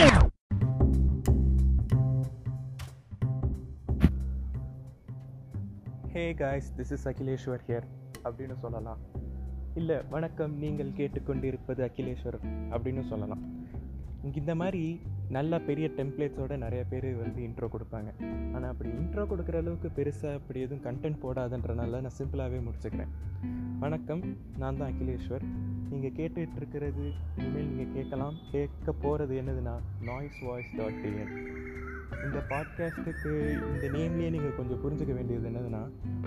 Hey guys this is Akhileshwar here அப்படின்னு சொல்லலாம். இல்லை வணக்கம் நீங்கள் கேட்டுக்கொண்டிருப்பது அகிலேஸ்வர் அப்படின்னு சொல்லலாம். இந்த மாதிரி நல்ல பெரிய டெம்ப்ளேட்ஸோட நிறைய பேர் வந்து இன்ட்ரோ கொடுப்பாங்க. ஆனால் அப்படி இன்ட்ரோ கொடுக்குற அளவுக்கு பெருசாக அப்படி எதுவும் கண்டென்ட் போடாதன்றனால நான் சிம்பிளாகவே முடிச்சுக்கிறேன். வணக்கம் நான் தான் அகிலேஸ்வர் நீங்கள் கேட்டுட்டு இருக்கிறது இனிமேல் நீங்கள் கேட்கலாம். கேட்க போகிறது என்னதுன்னா நாய்ஸ் வாய்ஸ் டாட் டிஎன் இந்த பாட்காஸ்ட்டுக்கு இந்த நேம்லேயே நீங்கள் கொஞ்சம் புரிஞ்சுக்க வேண்டியது என்னதுன்னா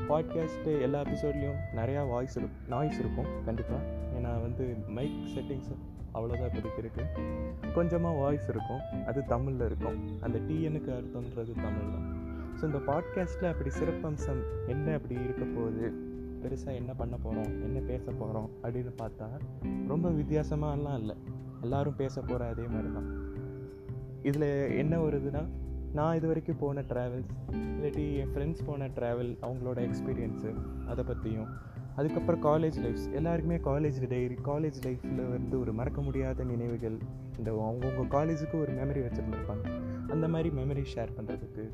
பாட்காஸ்ட்டு எல்லா எபிசோட்லேயும் நிறையா வாய்ஸ் இருக்கும் நாய்ஸ் இருக்கும் கண்டிப்பாக ஏன்னா வந்து மைக் செட்டிங்ஸ் அவ்வளோதான் இப்போதைக்கு இருக்குது கொஞ்சமாக வாய்ஸ் இருக்கும் அது தமிழில் இருக்கும். அந்த டிஎனுக்கு அர்த்தம்ன்றது தமிழ் தான். ஸோ இந்த பாட்காஸ்ட்டில் அப்படி சிறப்பம்சம் என்ன அப்படி இருக்க போகுது? பெருசாக என்ன பண்ண போகிறோம் என்ன பேச போகிறோம் அப்படின்னு பார்த்தா ரொம்ப வித்தியாசமாலாம் இல்லை. எல்லாரும் பேச போகிற அதே மாதிரி தான் இதில் என்ன வருதுன்னா நான் இது வரைக்கும் போன ட்ராவல்ஸ் இல்லாட்டி என் ஃப்ரெண்ட்ஸ் போன ட்ராவல் அவங்களோட எக்ஸ்பீரியன்ஸு அதை பற்றியும் அதுக்கப்புறம் காலேஜ் லைஃப்ஸ் எல்லாருக்குமே காலேஜ் டைரி காலேஜ் லைஃப்பில் வந்து ஒரு மறக்க முடியாத நினைவுகள். இந்த அவங்கவுங்க காலேஜுக்கு ஒரு மெமரி வச்சுருந்துருப்பாங்க. அந்த மாதிரி மெமரி ஷேர் பண்ணுறதுக்கு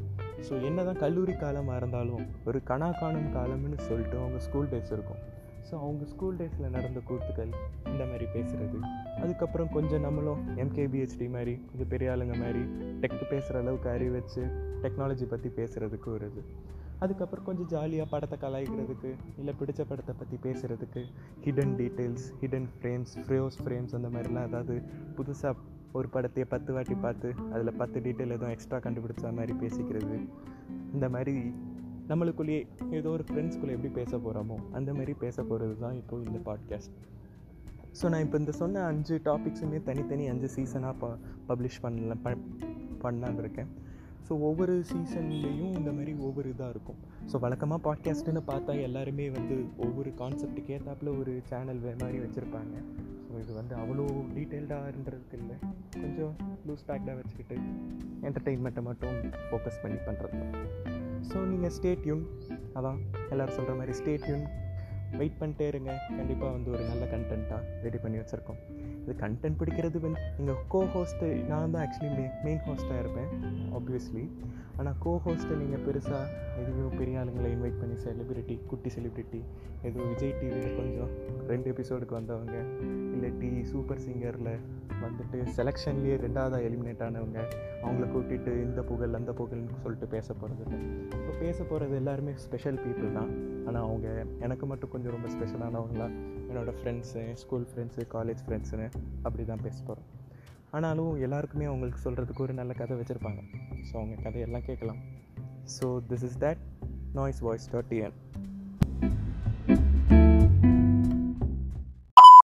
ஸோ என்ன தான் கல்லூரி காலமாக இருந்தாலும் ஒரு கணா காணும் காலம்னு சொல்லிட்டு அவங்க ஸ்கூல் டேஸ் இருக்கும். ஸோ அவங்க ஸ்கூல் டேஸில் நடந்த கூத்துக்கள் இந்த மாதிரி பேசுகிறது அதுக்கப்புறம் கொஞ்சம் நம்மளும் எம்கேபிஹெச்டி மாதிரி கொஞ்சம் பெரிய ஆளுங்க மாதிரி டெக் பேசுகிற அளவுக்கு அறிவு வச்சு டெக்னாலஜி பற்றி பேசுகிறதுக்கு ஒரு இது. அதுக்கப்புறம் கொஞ்சம் ஜாலியாக படத்தை கலாய்க்கிறதுக்கு இல்லை பிடிச்ச படத்தை பற்றி பேசுகிறதுக்கு hidden details hidden frames phrase frames அந்த மாதிரிலாம் ஏதாவது புதுசாக ஒரு படத்தையே பத்து வாட்டி பார்த்து அதில் பத்து டீட்டெயில் எதுவும் எக்ஸ்ட்ரா கண்டுபிடிச்ச மாதிரி பேசிக்கிறது. இந்த மாதிரி நம்மளுக்குள்ளேயே ஏதோ ஒரு ஃப்ரெண்ட்ஸ்குள்ளே எப்படி பேச போகிறோமோ அந்த மாதிரி பேச போகிறது தான் இப்போது இந்த பாட்காஸ்ட் ஸோ நான் இப்போ இந்த சொன்ன அஞ்சு டாபிக்ஸுமே தனித்தனி அஞ்சு சீசனாக ப பப்ளிஷ் பண்ணல ப பண்ணலான் இருக்கேன் ஸோ ஒவ்வொரு சீசன்லேயும் இந்த மாதிரி ஒவ்வொரு இதாக இருக்கும். ஸோ வழக்கமாக பாட்காஸ்ட்டுன்னு பார்த்தா எல்லாருமே வந்து ஒவ்வொரு கான்செப்ட்டுக்கு ஏற்றாப்புல ஒரு சேனல் வே மாதிரி வச்சுருப்பாங்க. ஸோ இது வந்து அவ்வளோ டீட்டெயில்டாகன்றதுக்கு இல்லை. கொஞ்சம் லூஸ் பேக்டாக வச்சுக்கிட்டு என்டர்டெயின்மெண்ட்டை மட்டும் ஃபோக்கஸ் பண்ணி பண்ணுறது ஸோ நீங்கள் ஸ்டேட்யூன் அதான் எல்லோரும் சொல்கிற மாதிரி ஸ்டேட்யூன் வெயிட் பண்ணிட்டே இருங்க. கண்டிப்பாக வந்து ஒரு நல்ல கண்டென்ட்டாக ரெடி பண்ணி வச்சுருக்கோம். இது கண்டென்ட் பிடிக்கிறது வந்து நீங்கள் கோ ஹோஸ்ட்டு நான் தான் ஆக்சுவலி மெயின் மெயின் ஹோஸ்ட்டாக இருப்பேன் ஆப்வியஸ்லி ஆனால் கோ ஹோஸ்ட்டை நீங்கள் பெருசாக எதுவும் பெரிய ஆளுங்களை இன்வைட் பண்ணி செலிப்ரிட்டி குட்டி செலிப்ரிட்டி எதுவும் விஜய் டிவியில் கொஞ்சம் ரெண்டு எபிசோடுக்கு வந்தவங்க இல்லாட்டி சூப்பர் சிங்கரில் வந்துட்டு செலெக்ஷன்லேயே ரெண்டாவதாக எலிமினேட் ஆனவங்க அவங்கள கூட்டிகிட்டு இந்த புகழ் அந்த புகழ்னு சொல்லிட்டு பேச போகிறது இல்லை. இப்போ பேச போகிறது எல்லாருமே ஸ்பெஷல் பீப்புள் தான். ஆனால் அவங்க எனக்கு மட்டும் கொஞ்சம் ரொம்ப ஸ்பெஷலானவங்களா என்னோடய ஃப்ரெண்ட்ஸு ஸ்கூல் ஃப்ரெண்ட்ஸு காலேஜ் ஃப்ரெண்ட்ஸுன்னு அப்படி தான் பேச போகிறோம் ஆனாலும் எல்லாருக்குமே அவங்களுக்கு சொல்கிறதுக்கு ஒரு நல்ல கதை வச்சுருப்பாங்க. ஸோ அவங்க கதையெல்லாம் கேட்கலாம். So this is that noise voice dot TN